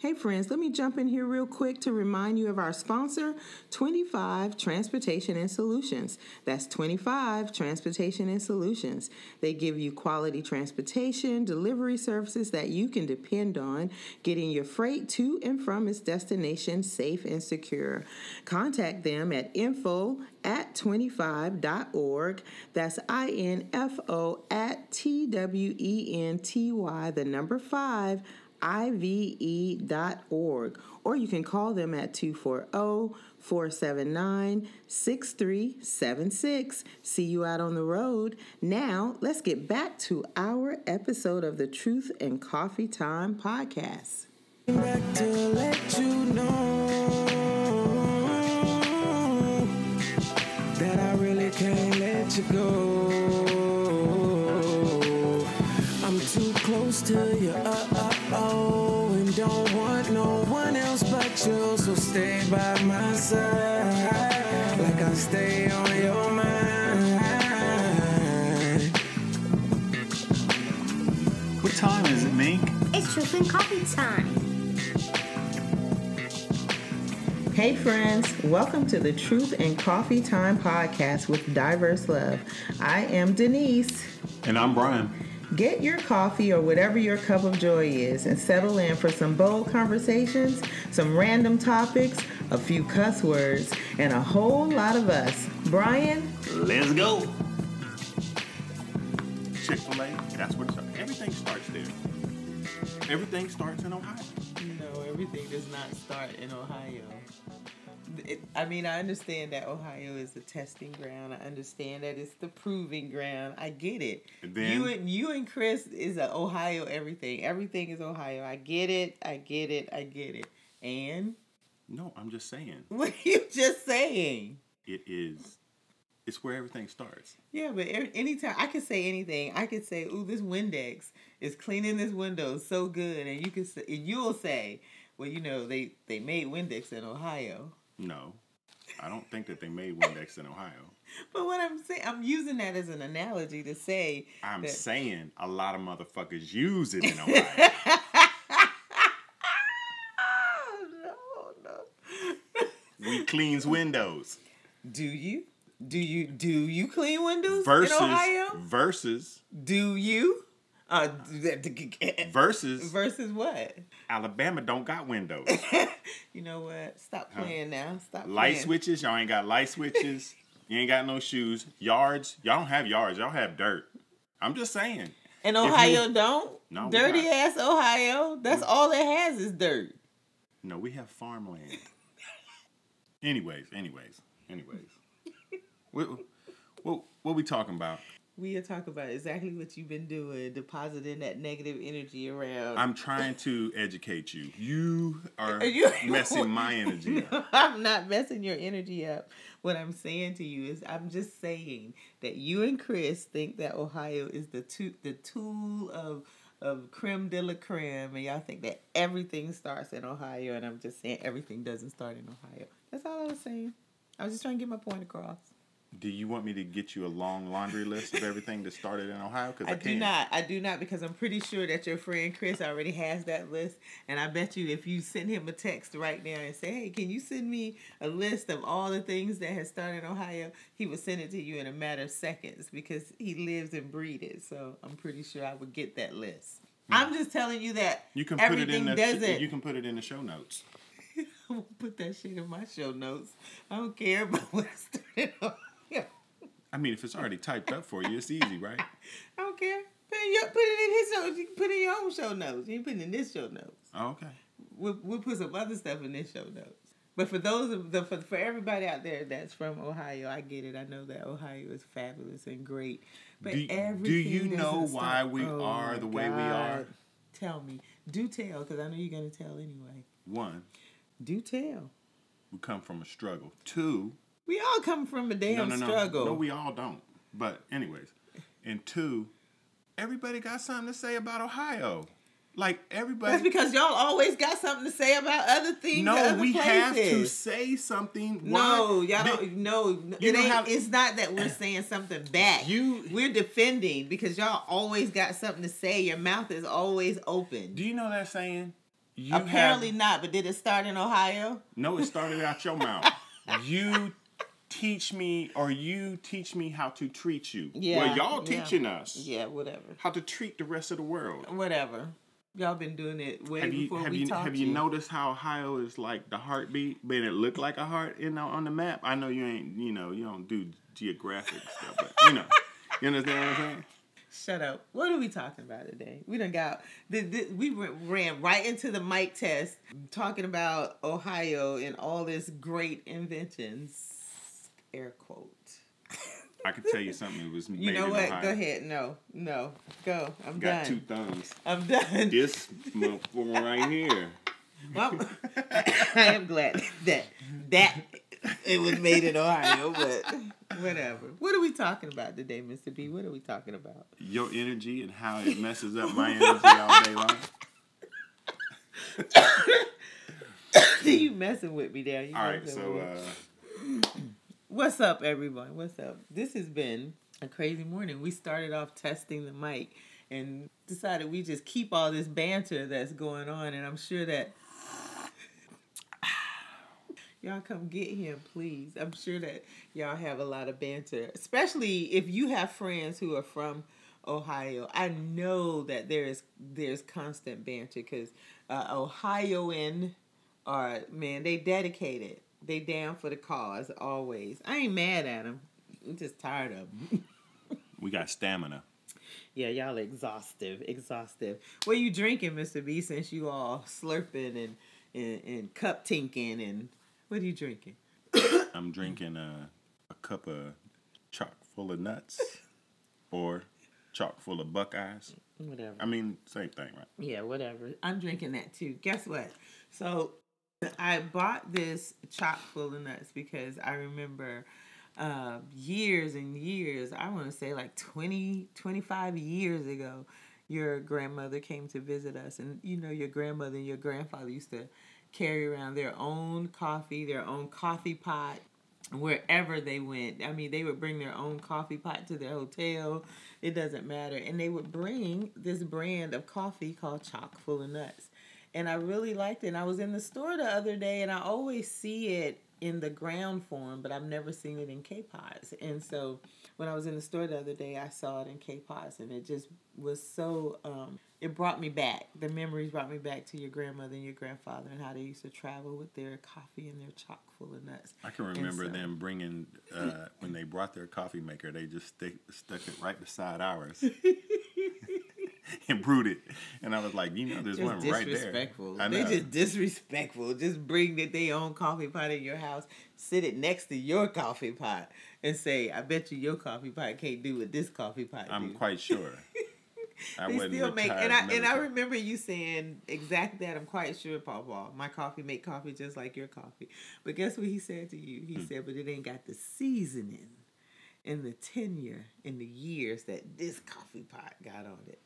Hey, friends, let me jump in here real quick to remind you of our sponsor, 25 Transportation and Solutions. That's 25 Transportation and Solutions. They give you quality transportation, delivery services that you can depend on, getting your freight to and from its destination safe and secure. Contact them at info at 25.org. That's I N F O at T W E N T Y, the number five ive.org, or you can call them at 240 479 6376. See you out on the road. Now, let's get back to our episode of the Truth and Coffee Time podcast. Back to let you know that I really can't let you go. I'm too close to you. And don't want no one else but you. So stay by my side, like I stay on your mind. What time is it, Mink? It's truth and coffee time. Hey, friends, welcome to the Truth and Coffee Time podcast with DiverseLuv. I am Denise. And I'm Brian. Get your coffee or whatever your cup of joy is and settle in for some bold conversations, some random topics, a few cuss words, and a whole lot of us. Brian? Let's go. Chick fil A, that's what it's Everything starts there. Everything starts in Ohio. No, everything does not start in Ohio. It, I mean, I understand that Ohio is the testing ground. I understand that it's the proving ground. I get it. And then, you and you and Chris is a Ohio everything. Everything is Ohio. I get it. I get it. I get it. And no, I'm just saying. What are you just saying? It is. It's where everything starts. Yeah, but anytime I can say anything, I can say, "Ooh, this Windex is cleaning this window so good," and you can say, and you'll say, "Well, you know, they they made Windex in Ohio." No, I don't think that they made Windex in Ohio. But what I'm saying, I'm using that as an analogy to say. I'm that... saying a lot of motherfuckers use it in Ohio. no, no. we cleans windows. Do you? Do you do you clean windows versus, in Ohio? Versus. Do you? Uh, versus versus what? Alabama don't got windows. you know what? Stop playing huh? now. Stop. Light playing. switches. Y'all ain't got light switches. you ain't got no shoes. Yards. Y'all don't have yards. Y'all have dirt. I'm just saying. And Ohio you, don't. No. Dirty ass Ohio. That's all it has is dirt. No, we have farmland. anyways, anyways, anyways. what, what what we talking about? We are talking about exactly what you've been doing, depositing that negative energy around. I'm trying to educate you. You are, are you, messing my energy up. I'm not messing your energy up. What I'm saying to you is, I'm just saying that you and Chris think that Ohio is the to, the tool of of creme de la creme, and y'all think that everything starts in Ohio, and I'm just saying everything doesn't start in Ohio. That's all I was saying. I was just trying to get my point across. Do you want me to get you a long laundry list of everything that started in Ohio? Because I, I do not. I do not because I'm pretty sure that your friend Chris already has that list, and I bet you if you send him a text right now and say, "Hey, can you send me a list of all the things that has started in Ohio?" he would send it to you in a matter of seconds because he lives and breathes it. So I'm pretty sure I would get that list. Yeah. I'm just telling you that you can put it in the doesn't. you can put it in the show notes. I won't put that shit in my show notes. I don't care about what started. Yeah. I mean, if it's already typed up for you, it's easy, right? I don't care. Put it, your, put it in his show. Put in your own show notes. You put it in this show notes. Oh, okay. We'll, we'll put some other stuff in this show notes. But for those of the for, for everybody out there that's from Ohio, I get it. I know that Ohio is fabulous and great. But do, everything do you know why we oh are the God. way we are? Tell me. Do tell, because I know you're gonna tell anyway. One. Do tell. We come from a struggle. Two we all come from a damn no, no, struggle. No, we all don't. But anyways, and two, everybody got something to say about Ohio. Like everybody. That's because y'all always got something to say about other things. No, other we places. have to say something. No, y'all don't. No, it ain't. Have, it's not that we're saying something back. You, we're defending because y'all always got something to say. Your mouth is always open. Do you know that saying? You Apparently have, not, but did it start in Ohio? no, it started out your mouth. You teach me, or you teach me how to treat you. Yeah, Well, y'all yeah. teaching us Yeah, whatever. how to treat the rest of the world. Whatever. Y'all been doing it way Have you before have we you taught have you noticed how Ohio is like the heartbeat, but it looked like a heart in the, on the map? I know you ain't you know you don't do geographic stuff, but you know you understand what I'm saying. Shut up. What are we talking about today? We done got the, the, we ran right into the mic test talking about Ohio and all this great inventions. Air quote. I could tell you something that was made You know what? Ohio. Go ahead. No, no. Go. I'm done. Got two thumbs. I'm done. This motherfucker right here. Well, I am glad that that it was made in Ohio, but whatever. What are we talking about today, Mr. B? What are we talking about? Your energy and how it messes up my energy all day long. you messing with me there? You All right, so uh, What's up, everyone? What's up? This has been a crazy morning. We started off testing the mic and decided we just keep all this banter that's going on, and I'm sure that y'all come get him, please. I'm sure that y'all have a lot of banter, especially if you have friends who are from Ohio. I know that there is there's constant banter because uh, Ohioan are man, they dedicated. They down for the cause always. I ain't mad at them. I'm just tired of them. we got stamina. yeah, y'all exhaustive, exhaustive. What you drinking, Mister B? Since you all slurping and and, and cup tinking and what are you drinking? I'm drinking a, a cup of chock full of nuts or chock full of Buckeyes. Whatever. I mean, same thing, right? Yeah, whatever. I'm drinking that too. Guess what? So I bought this chock full of nuts because I remember uh, years and years, I want to say like 20, 25 years ago, your grandmother came to visit us. And you know, your grandmother and your grandfather used to carry around their own coffee, their own coffee pot wherever they went. I mean, they would bring their own coffee pot to their hotel. It doesn't matter. And they would bring this brand of coffee called Chock Full of Nuts. And I really liked it. And I was in the store the other day and I always see it in the ground form, but I've never seen it in K pods. And so when I was in the store the other day, I saw it in K pods and it just was so um it brought me back. The memories brought me back to your grandmother and your grandfather and how they used to travel with their coffee and their chock full of nuts. I can remember so- them bringing uh, when they brought their coffee maker. They just stick, stuck it right beside ours and brewed it. And I was like, you know, there's one right there. I They know. just disrespectful. Just bring that they own coffee pot in your house, sit it next to your coffee pot, and say, "I bet you your coffee pot can't do what this coffee pot I'm do." quite sure. I they still make, and I and I remember you saying exactly that. I'm quite sure, Papa. My coffee make coffee just like your coffee. But guess what he said to you? Hmm. He said, "But it ain't got the seasoning and the tenure and the years that this coffee pot got on it."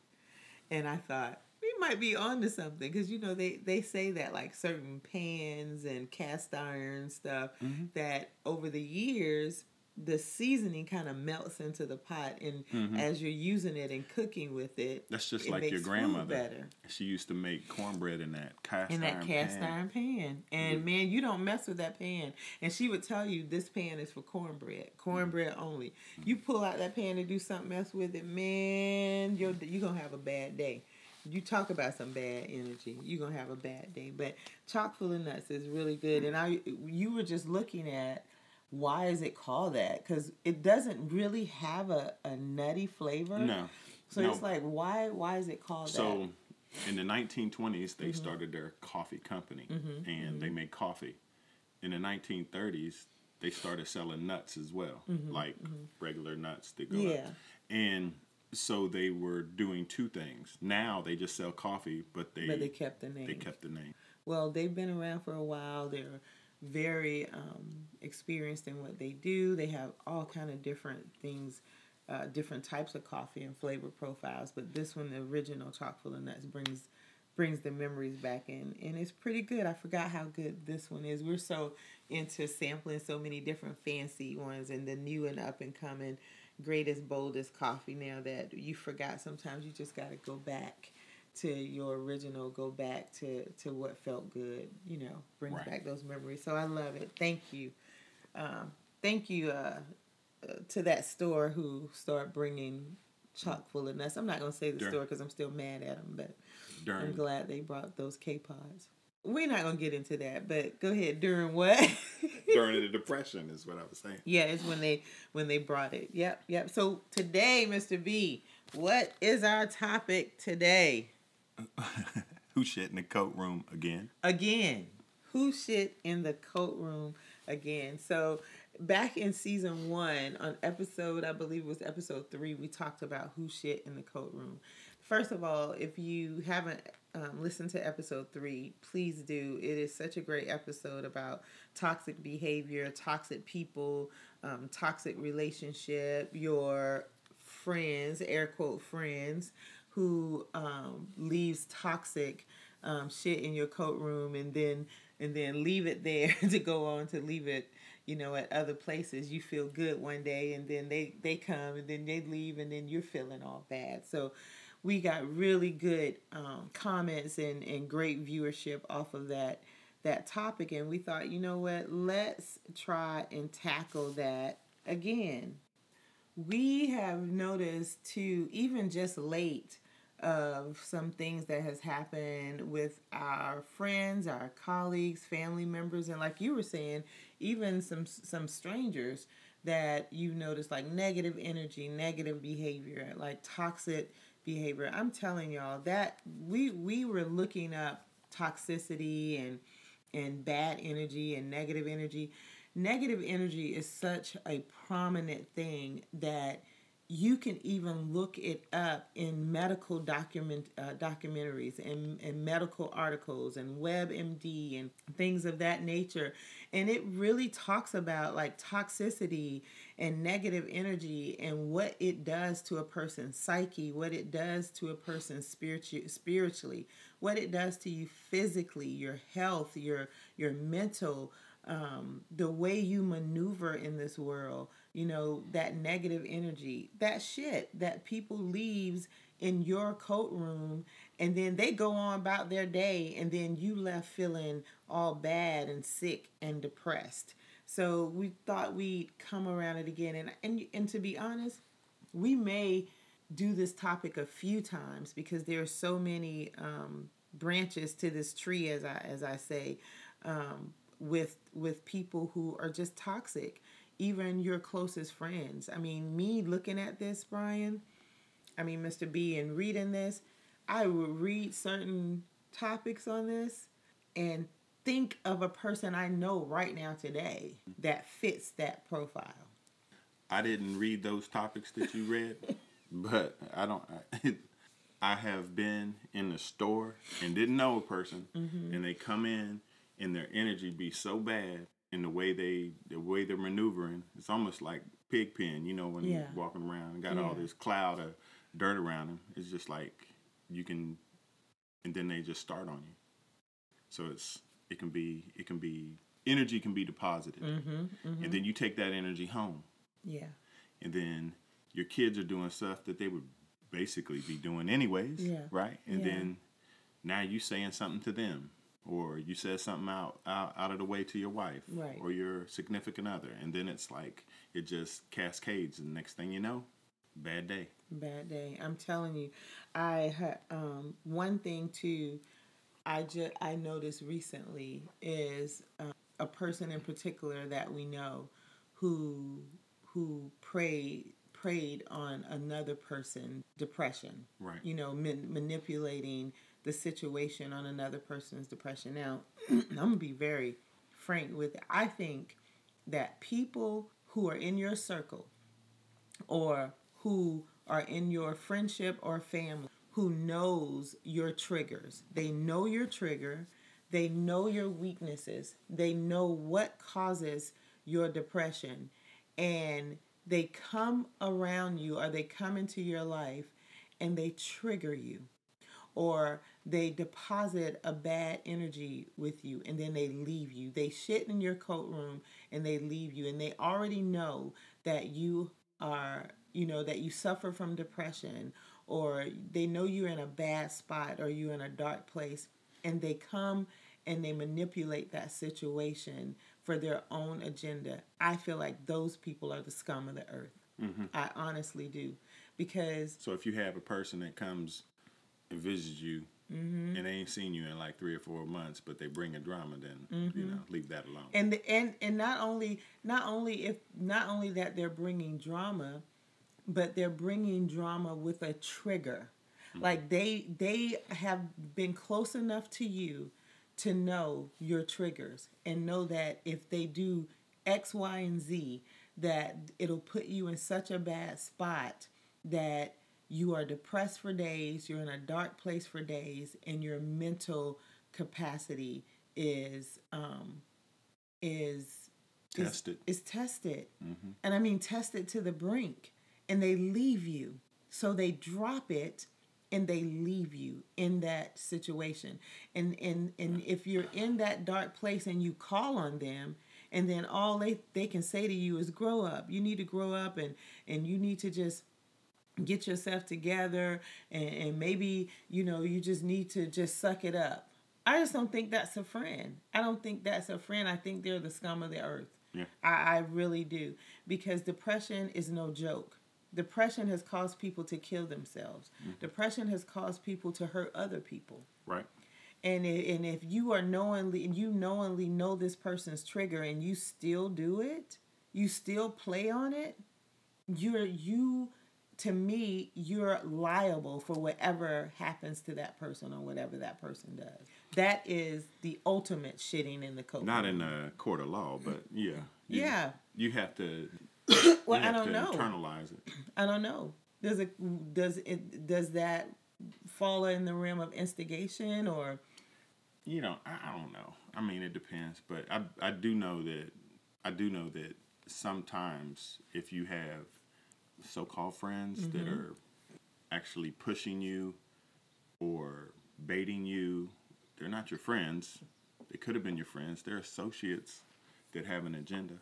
And I thought we might be on to something because you know they they say that like certain pans and cast iron stuff Mm-hmm. that over the years the seasoning kind of melts into the pot and Mm-hmm. as you're using it and cooking with it That's just it like your grandmother. better She used to make cornbread in that cast in that iron cast pan. iron pan. And man, you don't mess with that pan. And she would tell you this pan is for cornbread, cornbread only. You pull out that pan and do something else with it, man, you're you're gonna have a bad day. You talk about some bad energy, you're gonna have a bad day. But chock full of nuts is really good. And I, you were just looking at why is it called that? Because it doesn't really have a, a nutty flavor. No. So no. it's like why why is it called So that? Mm-hmm. in the 1920s, they started their coffee company and they made coffee. In the 1930s, they started selling nuts as well, like regular nuts that go Mm-hmm. Yeah. up. And so they were doing two things. Now they just sell coffee, but they But they kept the name. they kept the name. Well, they've been around for a while. They're very um, experienced in what they do. They have all kind of different things, uh, different types of coffee and flavor profiles. But this one, the original chock full of nuts, brings brings the memories back in, and it's pretty good. I forgot how good this one is. We're so into sampling so many different fancy ones and the new and up and coming greatest boldest coffee now that you forgot sometimes you just got to go back to your original, go back to to what felt good. You know, brings Right. back those memories. So I love it. Thank you, um, thank you uh, uh, to that store who started bringing chock full of nuts. I'm not gonna say the store because I'm still mad at them, but I'm glad they brought those K pods. We're not gonna get into that, but go ahead. During what? during the depression is what I was saying. yeah, it's when they when they brought it. Yep, yep. So today, Mr. B, what is our topic today? Who shit in the coat room again? Again, who shit in the coat room again? So back in season one, on episode I believe it was episode three, we talked about who shit in the coat room. First of all, if you haven't um, listened to episode three, please do. It is such a great episode about toxic behavior, toxic people, um, toxic relationship, your friends, air quote friends, who um, leaves toxic um, shit in your coat room and then and then leave it there to go on to leave it you know at other places. You feel good one day and then they they come and then they leave and then you're feeling all bad. So we got really good um, comments and, and great viewership off of that that topic. And we thought you know what? Let's try and tackle that again. We have noticed too even just late of some things that has happened with our friends our colleagues family members and like you were saying even some some strangers that you notice like negative energy negative behavior like toxic behavior. I'm telling y'all that we we were looking up toxicity and and bad energy and negative energy. Negative energy is such a prominent thing that you can even look it up in medical document uh, documentaries and, and medical articles and WebMD and things of that nature, and it really talks about like toxicity and negative energy and what it does to a person's psyche, what it does to a person spiritu- spiritually, what it does to you physically, your health, your your mental um, the way you maneuver in this world, you know, that negative energy, that shit that people leaves in your coat room and then they go on about their day and then you left feeling all bad and sick and depressed. So we thought we'd come around it again and and, and to be honest, we may do this topic a few times because there are so many um, branches to this tree as I as I say. Um, with with people who are just toxic even your closest friends i mean me looking at this brian i mean mr b and reading this i would read certain topics on this and think of a person i know right now today that fits that profile I didn't read those topics that you read, but I don't. I, I have been in the store and didn't know a person, mm-hmm. and they come in and their energy be so bad in the way they the way they're maneuvering. It's almost like pig pen, you know, when Yeah. you're walking around and got all this cloud of dirt around them. It's just like you can, and then they just start on you. So it's it can be it can be energy can be deposited, mm-hmm, mm-hmm. and then you take that energy home yeah and then your kids are doing stuff that they would basically be doing anyways, Yeah. right? And Yeah. then now you saying something to them, or you said something out, out out of the way to your wife, Right. or your significant other, and then it's like it just cascades, and next thing you know, bad day. bad day i'm telling you i had um one thing too i just i noticed recently is uh, a person in particular that we know who who prayed preyed on another person depression Right. you know man- manipulating the situation on another person's depression now i'm gonna be very frank with it i think that people who are in your circle or who are in your friendship or family who knows your triggers. They know your trigger, they know your weaknesses, they know what causes your depression and they come around you or they come into your life and they trigger you or they deposit a bad energy with you and then they leave you. They shit in your coat room and they leave you and they already know that you are, you know, that you suffer from depression or they know you're in a bad spot or you're in a dark place and they come and they manipulate that situation for their own agenda. I feel like those people are the scum of the earth. Mm-hmm. I honestly do. Because So if you have a person that comes and visits you Mm-hmm. and they ain't seen you in like three or four months, but they bring a drama, then you know leave that alone. Mm-hmm. and the, and and not only not only if not only that they're bringing drama but they're bringing drama with a trigger like they they have been close enough to you to know your triggers and know that if they do x y and z that it'll put you in such a bad spot that you are depressed for days you're in a dark place for days and your mental capacity is um is is- Tested. is tested. And i mean tested to the brink. And they leave you. So they drop it and they leave you in that situation. And and and if you're in that dark place and you call on them and then all they they can say to you is grow up. You need to grow up and and you need to just get yourself together and, and maybe you know you just need to just suck it up. I just don't think that's a friend. I don't think that's a friend. I think they're the scum of the earth. Yeah. I, I really do. Because depression is no joke. Depression has caused people to kill themselves. Mm-hmm. Depression has caused people to hurt other people. Right? and and if you are knowingly and you knowingly know this person's trigger and you still do it you still play on it you're you to me you're liable for whatever happens to that person or whatever that person does that is the ultimate shitting in the coat Not in a court of law, but yeah. You, Yeah. You have to. well you i don't know Internalize it. i don't know does it does it does that fall in the realm of instigation or You know, I, I don't know. I mean, it depends, but I I do know that I do know that sometimes if you have so-called friends that Mm-hmm. are actually pushing you or baiting you, they're not your friends. They could have been your friends. They're associates that have an agenda.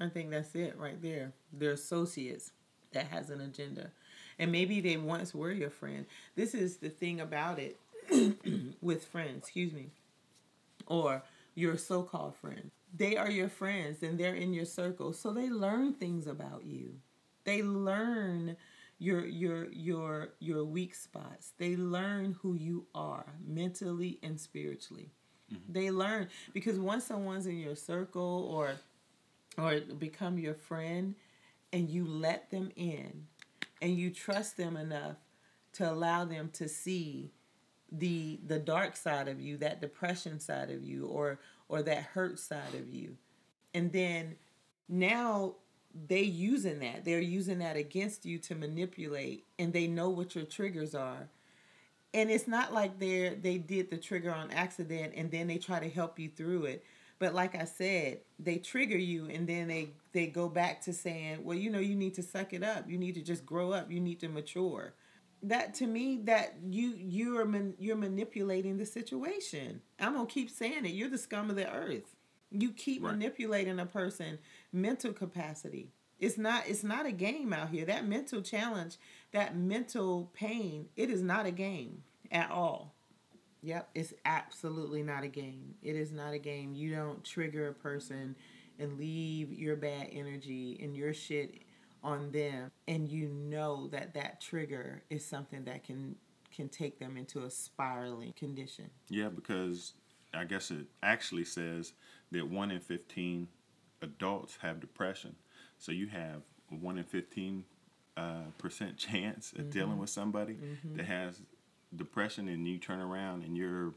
I think that's it right there. They're associates that has an agenda. And maybe they once were your friend. This is the thing about it with friends, excuse me, or your so called friends. They are your friends and they're in your circle. So they learn things about you. They learn your your your your weak spots. They learn who you are mentally and spiritually. Mm-hmm. They learn because once someone's in your circle or or become your friend and you let them in and you trust them enough to allow them to see the the dark side of you that depression side of you or or that hurt side of you and then now they using that. They're using that against you to manipulate and they know what your triggers are. And it's not like they're they did the trigger on accident and then they try to help you through it. But like i said they trigger you and then they they go back to saying well you know you need to suck it up. You need to just grow up. You need to mature. That to me that you you're man, you're manipulating the situation. I'm gonna keep saying it. You're the scum of the earth. You keep Right. manipulating a person mental capacity. It's not it's not a game out here. That mental challenge that mental pain it is not a game at all. Yep it's absolutely not a game. It is not a game. You don't trigger a person and leave your bad energy and your shit on them and you know that that trigger is something that can can take them into a spiraling condition. Yeah, because I guess it actually says that one in 15 adults have depression. So you have a one in 15 uh, percent chance of mm-hmm. dealing with somebody mm-hmm. that has depression, and you turn around and you're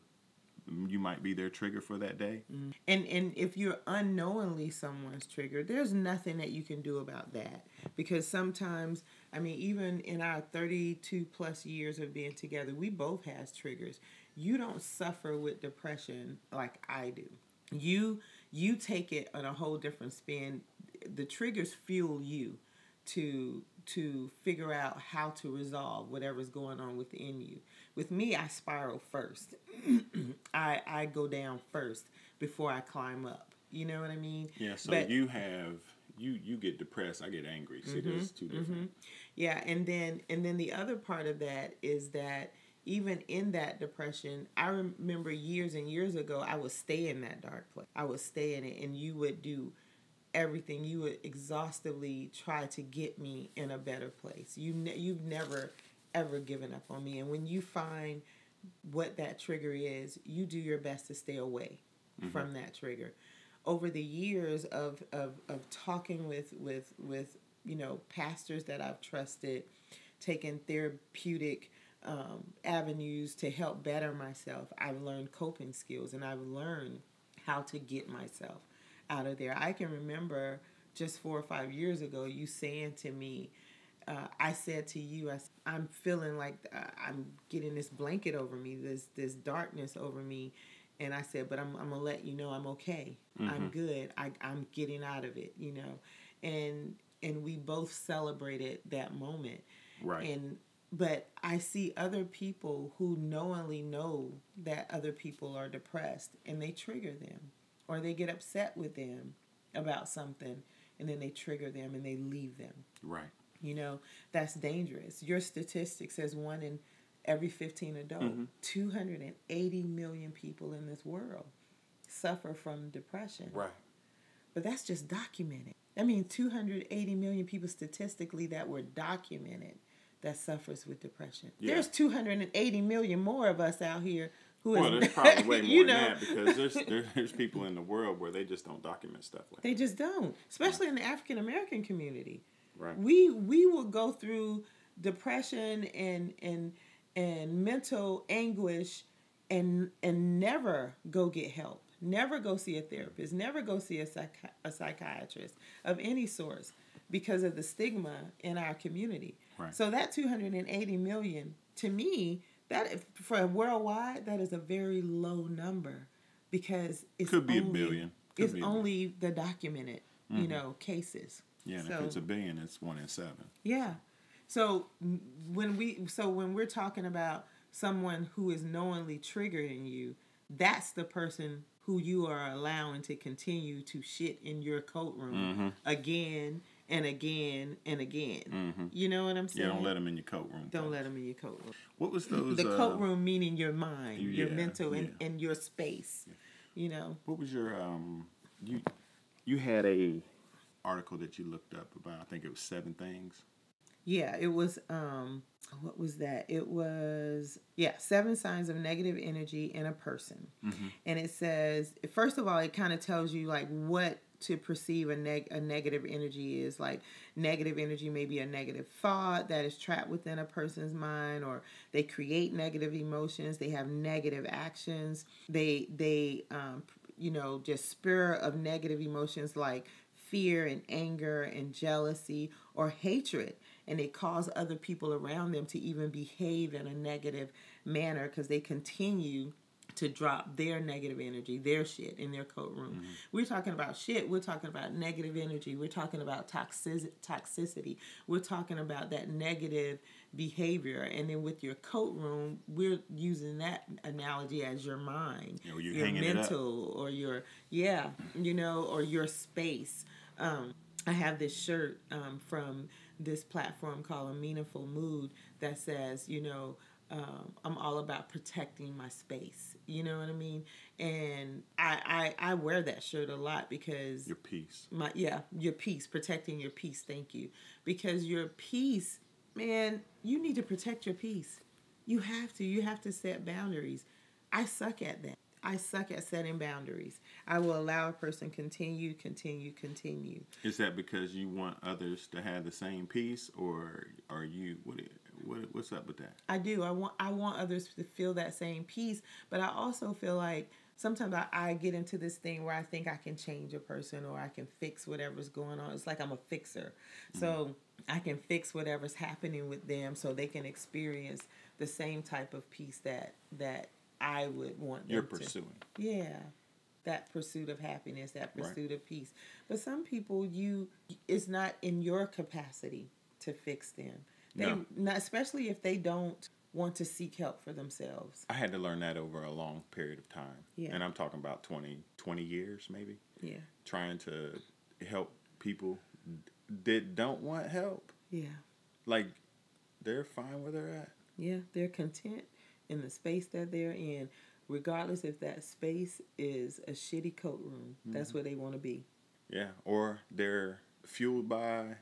you might be their trigger for that day. Mm-hmm. And and if you're unknowingly someone's triggered, there's nothing that you can do about that. Because sometimes, I mean, even in our 32 plus years of being together, we both has triggers. You don't suffer with depression like I do. You you take it on a whole different spin. The triggers fuel you to to figure out how to resolve whatever's going on within you. With me, I spiral first. I I go down first before I climb up. You know what I mean? Yeah. So But- you have you you get depressed, I get angry. See, there's mm-hmm, two different. Mm-hmm. Yeah, and then and then the other part of that is that even in that depression, I remember years and years ago, I would stay in that dark place. I would stay in it, and you would do everything. You would exhaustively try to get me in a better place. You ne- you've never ever given up on me, and when you find what that trigger is, you do your best to stay away mm-hmm. from that trigger. Over the years of, of, of talking with, with with you know pastors that I've trusted, taking therapeutic um, avenues to help better myself, I've learned coping skills and I've learned how to get myself out of there. I can remember just four or five years ago you saying to me, uh, I said to you, I, am feeling like uh, I'm getting this blanket over me, this this darkness over me, and I said, but I'm I'm gonna let you know I'm okay. I'm good. I I'm getting out of it, you know, and and we both celebrated that moment, Right. and but I see other people who knowingly know that other people are depressed and they trigger them or they get upset with them about something and then they trigger them and they leave them. right. You know, that's dangerous. Your statistic says one in every 15 adult, mm-hmm. 280 million people in this world suffer from depression. Right. But that's just documented. I mean, 280 million people statistically that were documented that suffers with depression. Yeah. There's 280 million more of us out here who Well, is- there's probably way more you than that because there's there's people in the world where they just don't document stuff like They just don't, especially in the African American community. Right. We we will go through depression and and and mental anguish and and never go get help. Never go see a therapist. Never go see a, psychi- a psychiatrist of any sort because of the stigma in our community. Right. So that 280 million to me that for worldwide that is a very low number because it's Could be a only- billion. Could it's a billion. only the documented, you know, cases. Yeah, and So- if it's a billion, it's one in seven. Yeah. So when we so when we're talking about someone who is knowingly triggering you, that's the person who you are allowing to continue to shit in your coat room Mm-hmm. again and again and again. You know what I'm saying? Yeah, don't let them in your coat room. Don't let them in your coat room. What was those? The uh, coat room meaning your mind, your mental, and, yeah. and your space. You know. What was your um? You you had a article that you looked up about. I think it was seven things. Yeah, it was um what was that? It was yeah, seven signs of negative energy in a person. And it says first of all it kind of tells you like what to perceive a neg a negative energy is like negative energy may be a negative thought that is trapped within a person's mind or they create negative emotions, they have negative actions, they they um you know just spur of negative emotions like fear and anger and jealousy or hatred and they cause other people around them to even behave in a negative manner because they continue to drop their negative energy, their shit in their coat room. We're talking about shit. We're talking about negative energy. We're talking about toxic toxicity. We're talking about that negative behavior. And then with your coat room, we're using that analogy as your mind, Yeah, your hanging it up. mental, or your yeah, you know, or your space. Um, I have this shirt um, from this platform called A Meaningful Mood that says, you know, um, I'm all about protecting my space. You know what I mean? And I, I I wear that shirt a lot because Your peace. my yeah your peace protecting your peace thank you because your peace man you need to protect your peace you have to you have to set boundaries i suck at that i suck at setting boundaries i will allow a person continue continue continue Is that because you want others to have the same peace, or are you what? What what's up with that? I do. I want I want others to feel that same peace, but I also feel like sometimes I, I get into this thing where I think I can change a person or I can fix whatever's going on. It's like I'm a fixer. Mm-hmm. So I can fix whatever's happening with them so they can experience the same type of peace that that I would want You're to. pursuing. Yeah. That pursuit of happiness, that Right. pursuit of peace. But some people you it's not in your capacity to fix them. They No. not especially if they don't want to seek help for themselves. I had to learn that over a long period of time. Yeah. And I'm talking about 20, 20 years maybe, Yeah. trying to help people that don't want help. Yeah. Like they're fine where they're at. Yeah, they're content in the space that they're in, regardless if that space is a shitty coat room. That's Mm-hmm. where they want to be. Yeah, or they're fueled by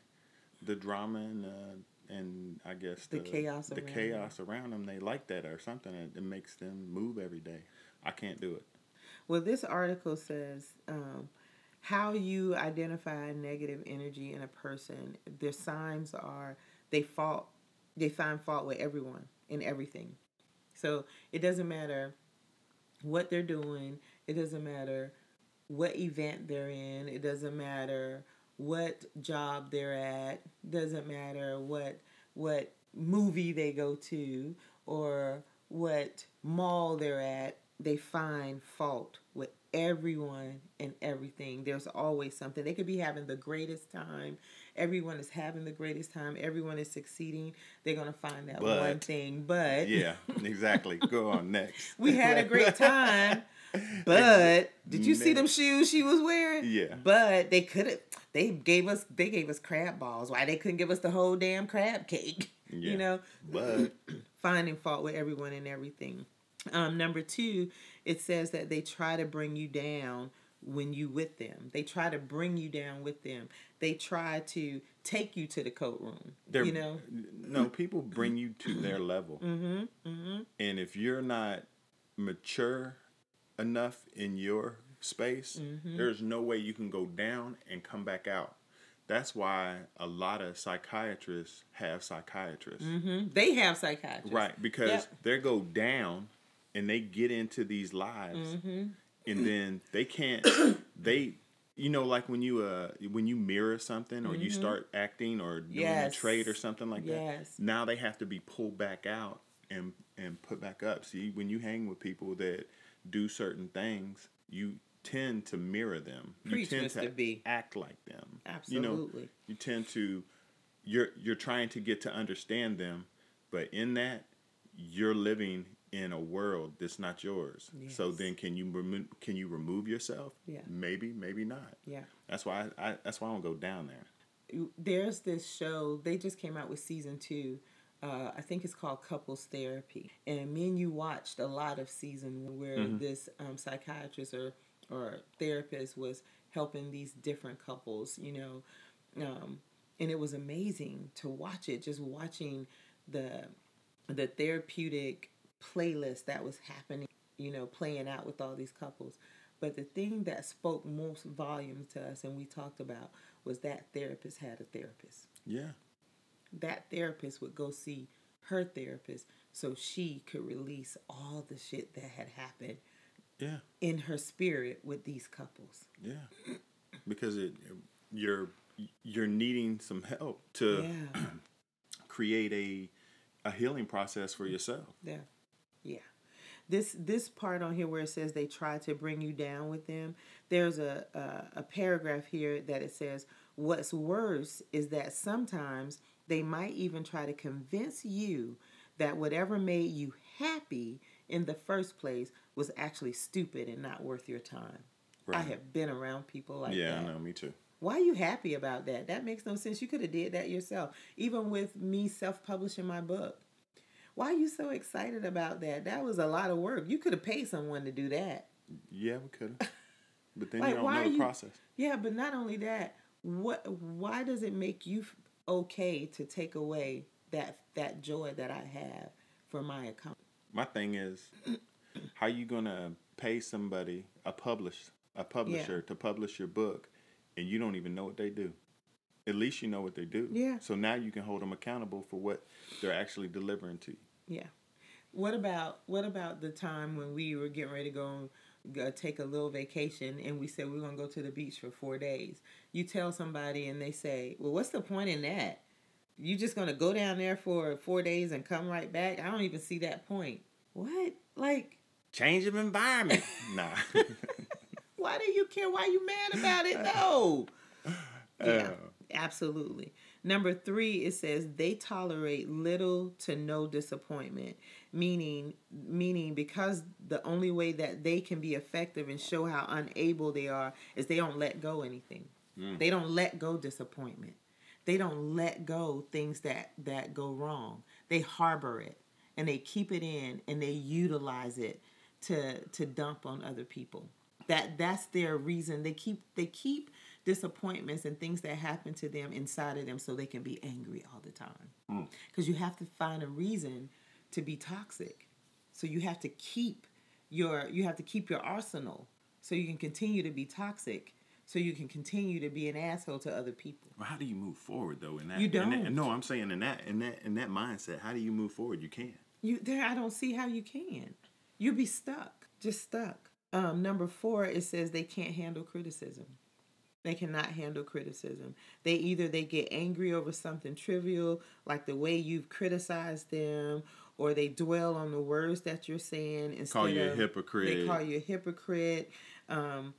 the drama and uh, and I guess The chaos the around chaos around them. They like that or something. It, it makes them move every day. I can't do it. Well, this article says um, how you identify negative energy in a person. Their signs are they fault, they find fault with everyone and everything. So it doesn't matter what they're doing. It doesn't matter what event they're in. It doesn't matter what job they're at. Doesn't matter what what movie they go to or what mall they're at. They find fault with everyone and everything. There's always something. They could be having the greatest time. Everyone is having the greatest time. Everyone is succeeding. They're gonna find that But- one thing. But Yeah, exactly. Go on next. we had a great time. But did you see them shoes she was wearing? Yeah. But they couldn't. They gave us. They gave us crab balls. Why they couldn't give us the whole damn crab cake? Yeah. You know, But finding fault with everyone and everything. Um, number two, it says that they try to bring you down when you with them. They try to bring you down with them. They try to take you to the coat room. they're You know, no people bring you to their level. mm-hmm, mm-hmm. And if you're not mature enough in your space, Mm-hmm. there's no way you can go down and come back out. That's why a lot of psychiatrists have psychiatrists. hmm They have psychiatrists. Right, because Yep. they go down and they get into these lives Mm-hmm. and then they can't they you know like when you uh when you mirror something or you start acting or doing Mm-hmm. Yes. a trade or something like Yes. that now they have to be pulled back out and and put back up see when you hang with people that do certain things you tend to mirror them you tend Mr. to B. act like them Absolutely. you know you tend to you're you're trying to get to understand them but in that you're living in a world that's not yours so then can you remo- can you remove yourself Yeah. maybe maybe not Yeah. that's why I, I that's why I don't go down there there's this show they just came out with season two uh, i think it's called couples therapy. And me and you watched a lot of season where this um, psychiatrist or, or therapist was helping these different couples you know um, and it was amazing to watch it just watching the the therapeutic playlist that was happening you know playing out with all these couples. But the thing that spoke most volumes to us and we talked about was that therapist had a therapist. Yeah that therapist would go see her therapist so she could release all the shit that had happened yeah. in her spirit with these couples. Yeah. Because it you're you're needing some help to yeah. create a a healing process for yourself. Yeah, yeah. This this part on here where it says they try to bring you down with them. There's a, a a paragraph here that it says what's worse is that sometimes they might even try to convince you that whatever made you happy in the first place was actually stupid and not worth your time. I have been around people like yeah that. Yeah, I know me too Why are you happy about that? That makes no sense. You could have did that yourself. Even with me self-publishing my book. Why are you so excited about that? That was a lot of work. You could have paid someone to do that. yeah we could have but then Like, you don't know the you- process Yeah, but not only that, what why does it make you okay to take away that that joy that I have for my account? my thing is how you gonna pay somebody a publish a publisher to publish your book and you don't even know what they do at least you know what they do Yeah. so now you can hold them accountable for what they're actually delivering to you Yeah. What about what about the time when we were getting ready to go, take a little vacation and we said we are gonna go to the beach for four days? You tell somebody and they say, "Well, what's the point in that? You just gonna go down there for four days and come right back? I don't even see that point. What? Like, change of environment nah why do you care? Why you mad about it? No. Yeah, absolutely. Number three, it says they tolerate little to no disappointment, meaning meaning because the only way that they can be effective and show how unable they are is they don't let go anything. Mm. They don't let go disappointment. They don't let go things that that go wrong. They harbor it and they keep it in and they utilize it to to dump on other people. That that's their reason. They keep they keep disappointments and things that happen to them inside of them so they can be angry all the time. Because you have to find a reason to be toxic. So you have to keep your you have to keep your arsenal so you can continue to be toxic so you can continue to be an asshole to other people. Well, how do you move forward though? In that, You in that- don't. no, I'm saying in that in that in that mindset, how do you move forward? You can't. You there I don't see how you can. You'd be stuck. Just stuck. Um, number four, it says they can't handle criticism. They cannot handle criticism. They either they get angry over something trivial, like the way you've criticized them, or they dwell on the words that you're saying instead Call you a hypocrite. They call you a hypocrite. Um,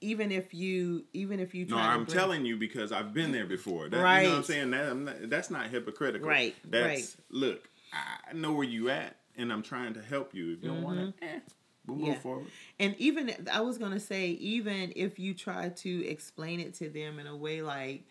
even if you even if you No, I'm telling you because I've been there before. That, You know what I'm saying? That, I'm not, that's not hypocritical. Right, That's, right. Look, I know where you at, and I'm trying to help you. If you don't want to, eh, we'll move. Yeah. forward. And even I was gonna say, even if you try to explain it to them in a way like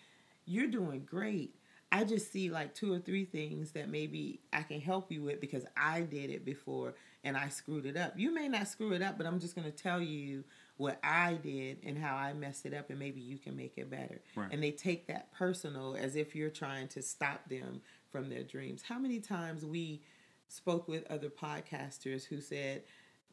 you're doing great, I just see like two or three things that maybe I can help you with because I did it before and I screwed it up. You may not screw it up, but I'm just gonna tell you what I did and how I messed it up, and maybe you can make it better. Right. And they take that personal as if you're trying to stop them from their dreams. How many times we spoke with other podcasters who said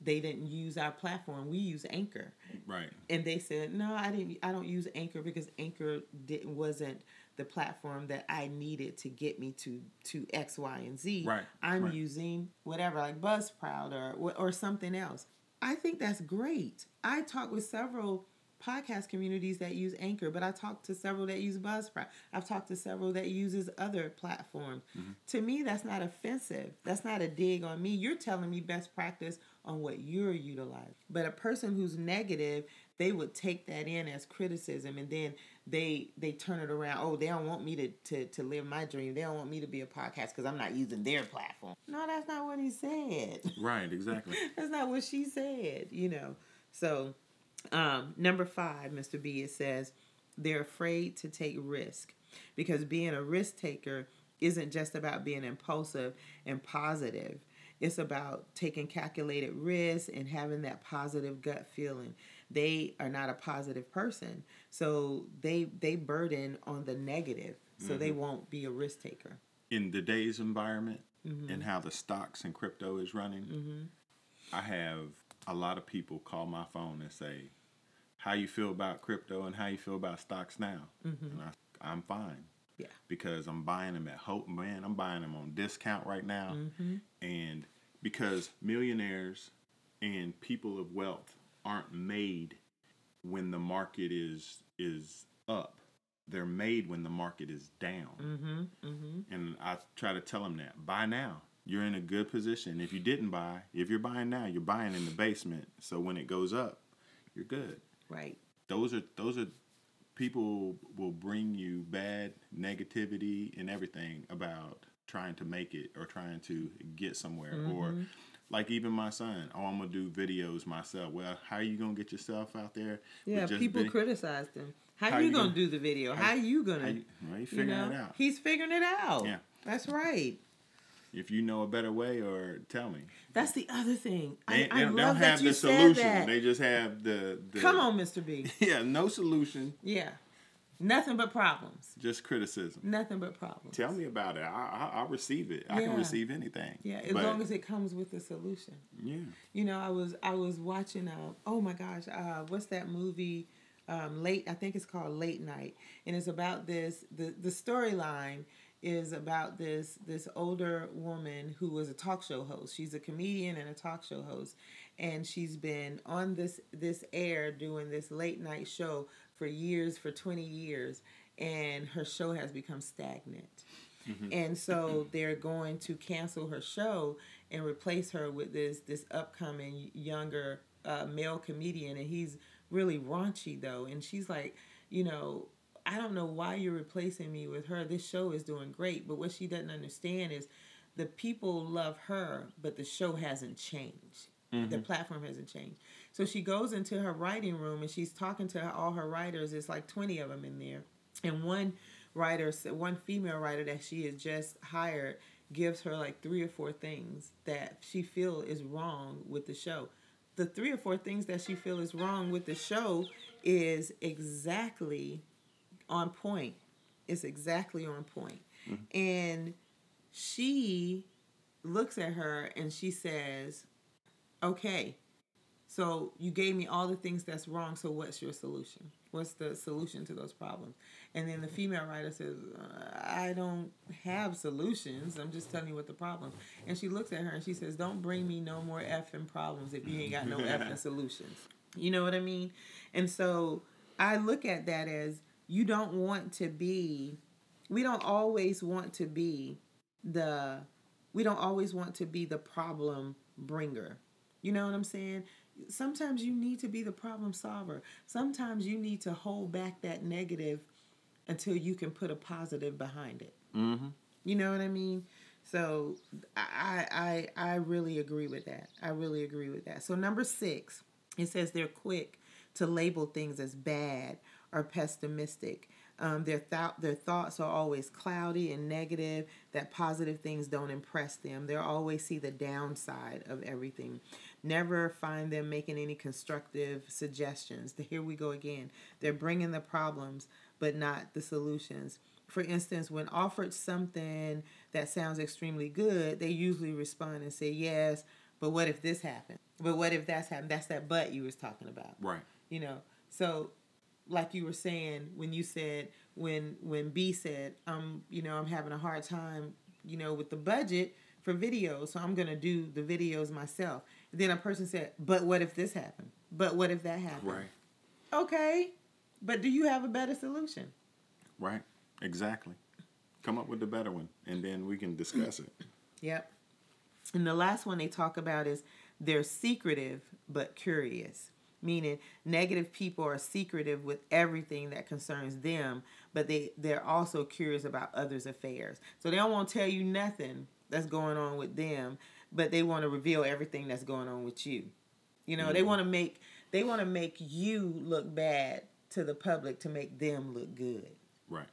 they didn't use our platform. We use Anchor. Right. And they said, "No, I didn't I don't use Anchor because Anchor didn't wasn't the platform that I needed to get me to to X, Y, and Z. Right, I'm right. using whatever like Buzzsprout or or something else. I think that's great. I talked with several podcast communities that use Anchor, but I talked to several that use Buzzsprout. I've talked to several that uses other platforms. Mm-hmm. To me, that's not offensive. That's not a dig on me. You're telling me best practice on what you're utilizing. But a person who's negative, they would take that in as criticism and then they they turn it around. Oh, they don't want me to to, to live my dream. They don't want me to be a podcast because I'm not using their platform. No, that's not what he said. Right. Exactly. That's not what she said, you know. So, um, number five, Mr. B, it says they're afraid to take risk because being a risk taker isn't just about being impulsive and positive. It's about taking calculated risks and having that positive gut feeling. They are not a positive person, so they they burden on the negative, so they won't be a risk taker. in today's environment Mm-hmm. and how the stocks and crypto is running, I have a lot of people call my phone and say, "How you feel about crypto and how you feel about stocks now?" And I, I'm fine Mm-hmm. Yeah. because I'm buying them at Hope. Man, I'm buying them on discount right now, Mm-hmm. and because millionaires and people of wealth aren't made when the market is is up. They're made when the market is down. Mm-hmm. Mm-hmm. And I try to tell them that buy now. You're in a good position. If you didn't buy, if you're buying now, you're buying in the basement. So when it goes up, you're good. Right. Those are those are people will bring you bad negativity and everything about trying to make it or trying to get somewhere or mm-hmm. like even my son, oh, I'm gonna do videos myself. Well, how are you gonna get yourself out there? Yeah, people criticize them. How, How you, you gonna, gonna- do the video? How, are you gonna? how you, well, you you figuring know? it out. He's figuring it out. Yeah. That's right. If you know a better way, or tell me. That's the other thing. They, I, they I don't love have that you the said solution. that. They just have the, the Come on, Mr. B. Yeah, no solution, Yeah, nothing but problems. just criticism. Nothing but problems. Tell me about it. I, I, I'll receive it. I can receive anything. Yeah, as But, long as it comes with a solution. yeah, You know, I was I was watching. Uh, oh my gosh, uh, what's that movie? Um, late, I think it's called Late Night, and it's about this. the The storyline is about this this older woman who was a talk show host. She's a comedian and a talk show host, and she's been on this this air doing this late night show for years, for twenty years, and her show has become stagnant. And so they're going to cancel her show and replace her with this this upcoming younger uh, male comedian, and he's really raunchy though. And she's like, you know, I don't know why you're replacing me with her. This show is doing great, but what she doesn't understand is the people love her, but the show hasn't changed. The mm-hmm. platform hasn't changed. So she goes into her writing room and she's talking to all her writers. It's like 20 of them in there. And one writer, one female writer that she has just hired, gives her like three or four things that she feel is wrong with the show. The three or four things that she feel is wrong with the show is exactly on point. It's exactly on point. Mm-hmm. And she looks at her and she says, "Okay, so you gave me all the things that's wrong. So what's your solution? What's the solution to those problems? And then the female writer says, I don't have solutions. I'm just telling you what the problem. And she looks at her and she says, Don't bring me no more effing problems if you ain't got no effing solutions. You know what I mean? And so I look at that as you don't want to be, we don't always want to be the, we don't always want to be the problem bringer. You know what I'm saying? sometimes you need to be the problem solver. Sometimes you need to hold back that negative until you can put a positive behind it. Mm-hmm. You know what I mean? So I I I really agree with that. I really agree with that. So number six, it says they're quick to label things as bad or pessimistic. Um, their th- their thoughts are always cloudy and negative. That positive things don't impress them. They always see the downside of everything. Never find them making any constructive suggestions. Here we go again. They're bringing the problems, but not the solutions. For instance, when offered something that sounds extremely good, they usually respond and say yes. But what if this happened? But what if that's happened? That's that but you was talking about. Right. You know. So like you were saying when you said when when B said, um, you know, I'm having a hard time, you know, with the budget for videos, so I'm gonna do the videos myself. Then a person said, But what if this happened? But what if that happened? Right. Okay. But do you have a better solution? Right. Exactly. Come up with the better one and then we can discuss it. Yep. And the last one they talk about is they're secretive but curious meaning negative people are secretive with everything that concerns them but they they're also curious about others affairs. So they don't want to tell you nothing that's going on with them but they want to reveal everything that's going on with you. You know mm-hmm. they want to make they want to make you look bad to the public to make them look good. Right.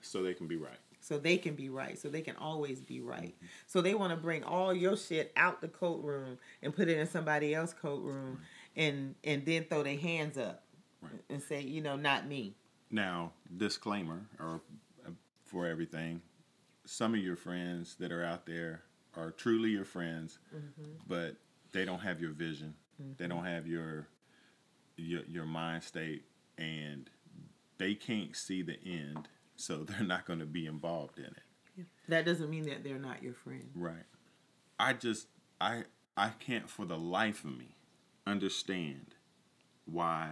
So they can be right. So they can be right. So they can always be right. Mm-hmm. so they want to bring all your shit out the coat room and put it in somebody else's coat room and and then throw their hands up right. and say, you know, not me. Now, disclaimer or uh, for everything, some of your friends that are out there are truly your friends, mm-hmm. but they don't have your vision. Mm-hmm. They don't have your your your mind state and they can't see the end, so they're not going to be involved in it. Yeah. That doesn't mean that they're not your friend. Right. I just I I can't for the life of me understand why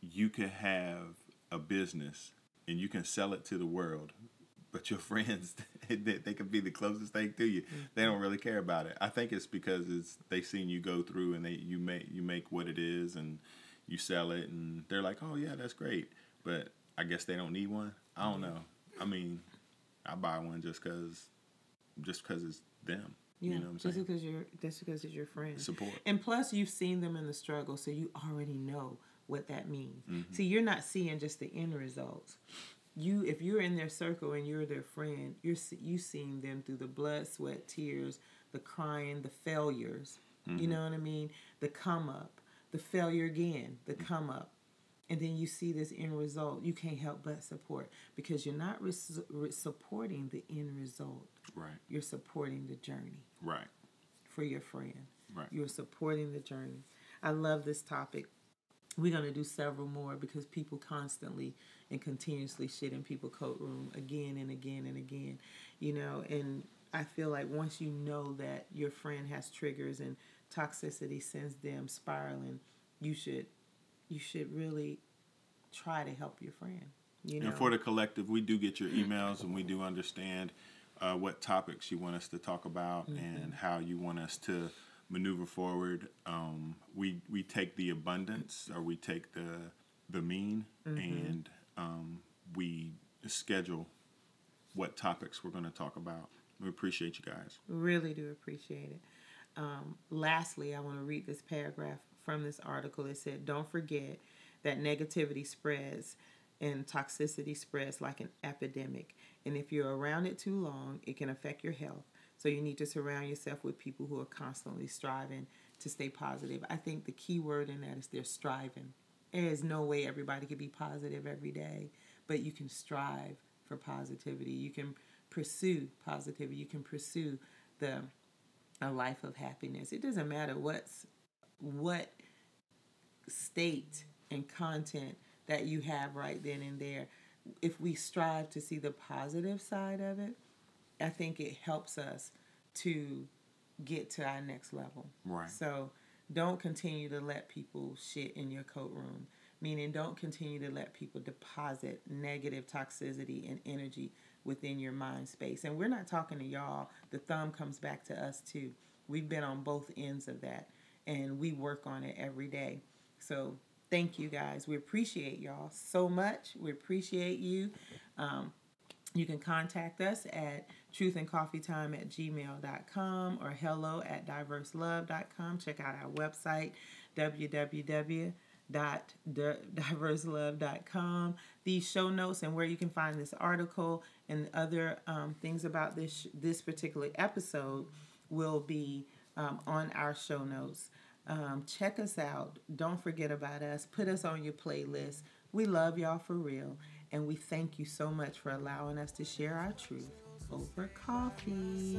you can have a business and you can sell it to the world, but your friends they, they can be the closest thing to you. Mm-hmm. They don't really care about it. I think it's because it's they've seen you go through and they you make you make what it is and you sell it and they're like, oh yeah, that's great. But I guess they don't need one. I don't know. I mean, I buy one just cause just cause it's them. Yeah, you know just saying? because you're that's because it's your friend. Support. And plus you've seen them in the struggle, so you already know what that means. Mm-hmm. See, you're not seeing just the end results. You if you're in their circle and you're their friend, you're you seeing them through the blood, sweat, tears, the crying, the failures. Mm-hmm. You know what I mean? The come up, the failure again, the come up and then you see this end result, you can't help but support because you're not re- supporting the end result. Right. You're supporting the journey. Right. For your friend. Right. You're supporting the journey. I love this topic. We're going to do several more because people constantly and continuously shit in people coat room again and again and again. You know, and I feel like once you know that your friend has triggers and toxicity sends them spiraling, you should you should really try to help your friend. You know? And for the collective, we do get your emails and we do understand uh, what topics you want us to talk about mm-hmm. and how you want us to maneuver forward. Um, we we take the abundance or we take the the mean mm-hmm. and um, we schedule what topics we're going to talk about. We appreciate you guys. Really do appreciate it. Um, lastly, I want to read this paragraph from this article. It said, Don't forget that negativity spreads and toxicity spreads like an epidemic. And if you're around it too long, it can affect your health. So you need to surround yourself with people who are constantly striving to stay positive. I think the key word in that is they're striving. There is no way everybody can be positive every day, but you can strive for positivity. You can pursue positivity. You can pursue the a life of happiness. It doesn't matter what's what state and content that you have right then and there. If we strive to see the positive side of it, I think it helps us to get to our next level. Right. So don't continue to let people shit in your coat room. Meaning, don't continue to let people deposit negative toxicity and energy within your mind space. And we're not talking to y'all. The thumb comes back to us too. We've been on both ends of that, and we work on it every day. So thank you guys. We appreciate y'all so much. We appreciate you. Um, you can contact us at truthandcoffeetime at gmail.com or hello at diverseluv.com. Check out our website, www.diverseluv.com. These show notes and where you can find this article and other um, things about this this particular episode will be um, on our show notes. Um, check us out. Don't forget about us. Put us on your playlist. We love y'all for real. And we thank you so much for allowing us to share our truth over coffee.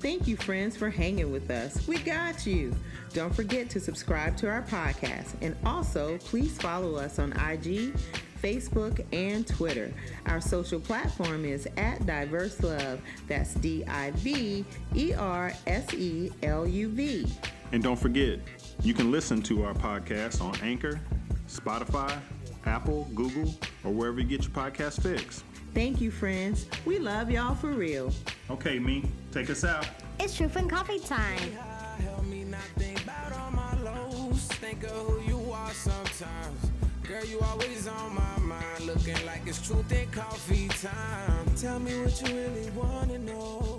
Thank you, friends, for hanging with us. We got you. Don't forget to subscribe to our podcast. And also, please follow us on IG, Facebook, and Twitter. Our social platform is at DiverseLuv. That's D I V E R S E L U V. And don't forget, you can listen to our podcast on Anchor, Spotify, Apple, Google, or wherever you get your podcast fix. Thank you, friends. We love y'all for real. Okay, me, take us out. It's Truth and Coffee time. Help me not think about all my lows. Think of who you are sometimes. Girl, you always on my mind. Looking like it's truth and coffee time. Tell me what you really wanna know.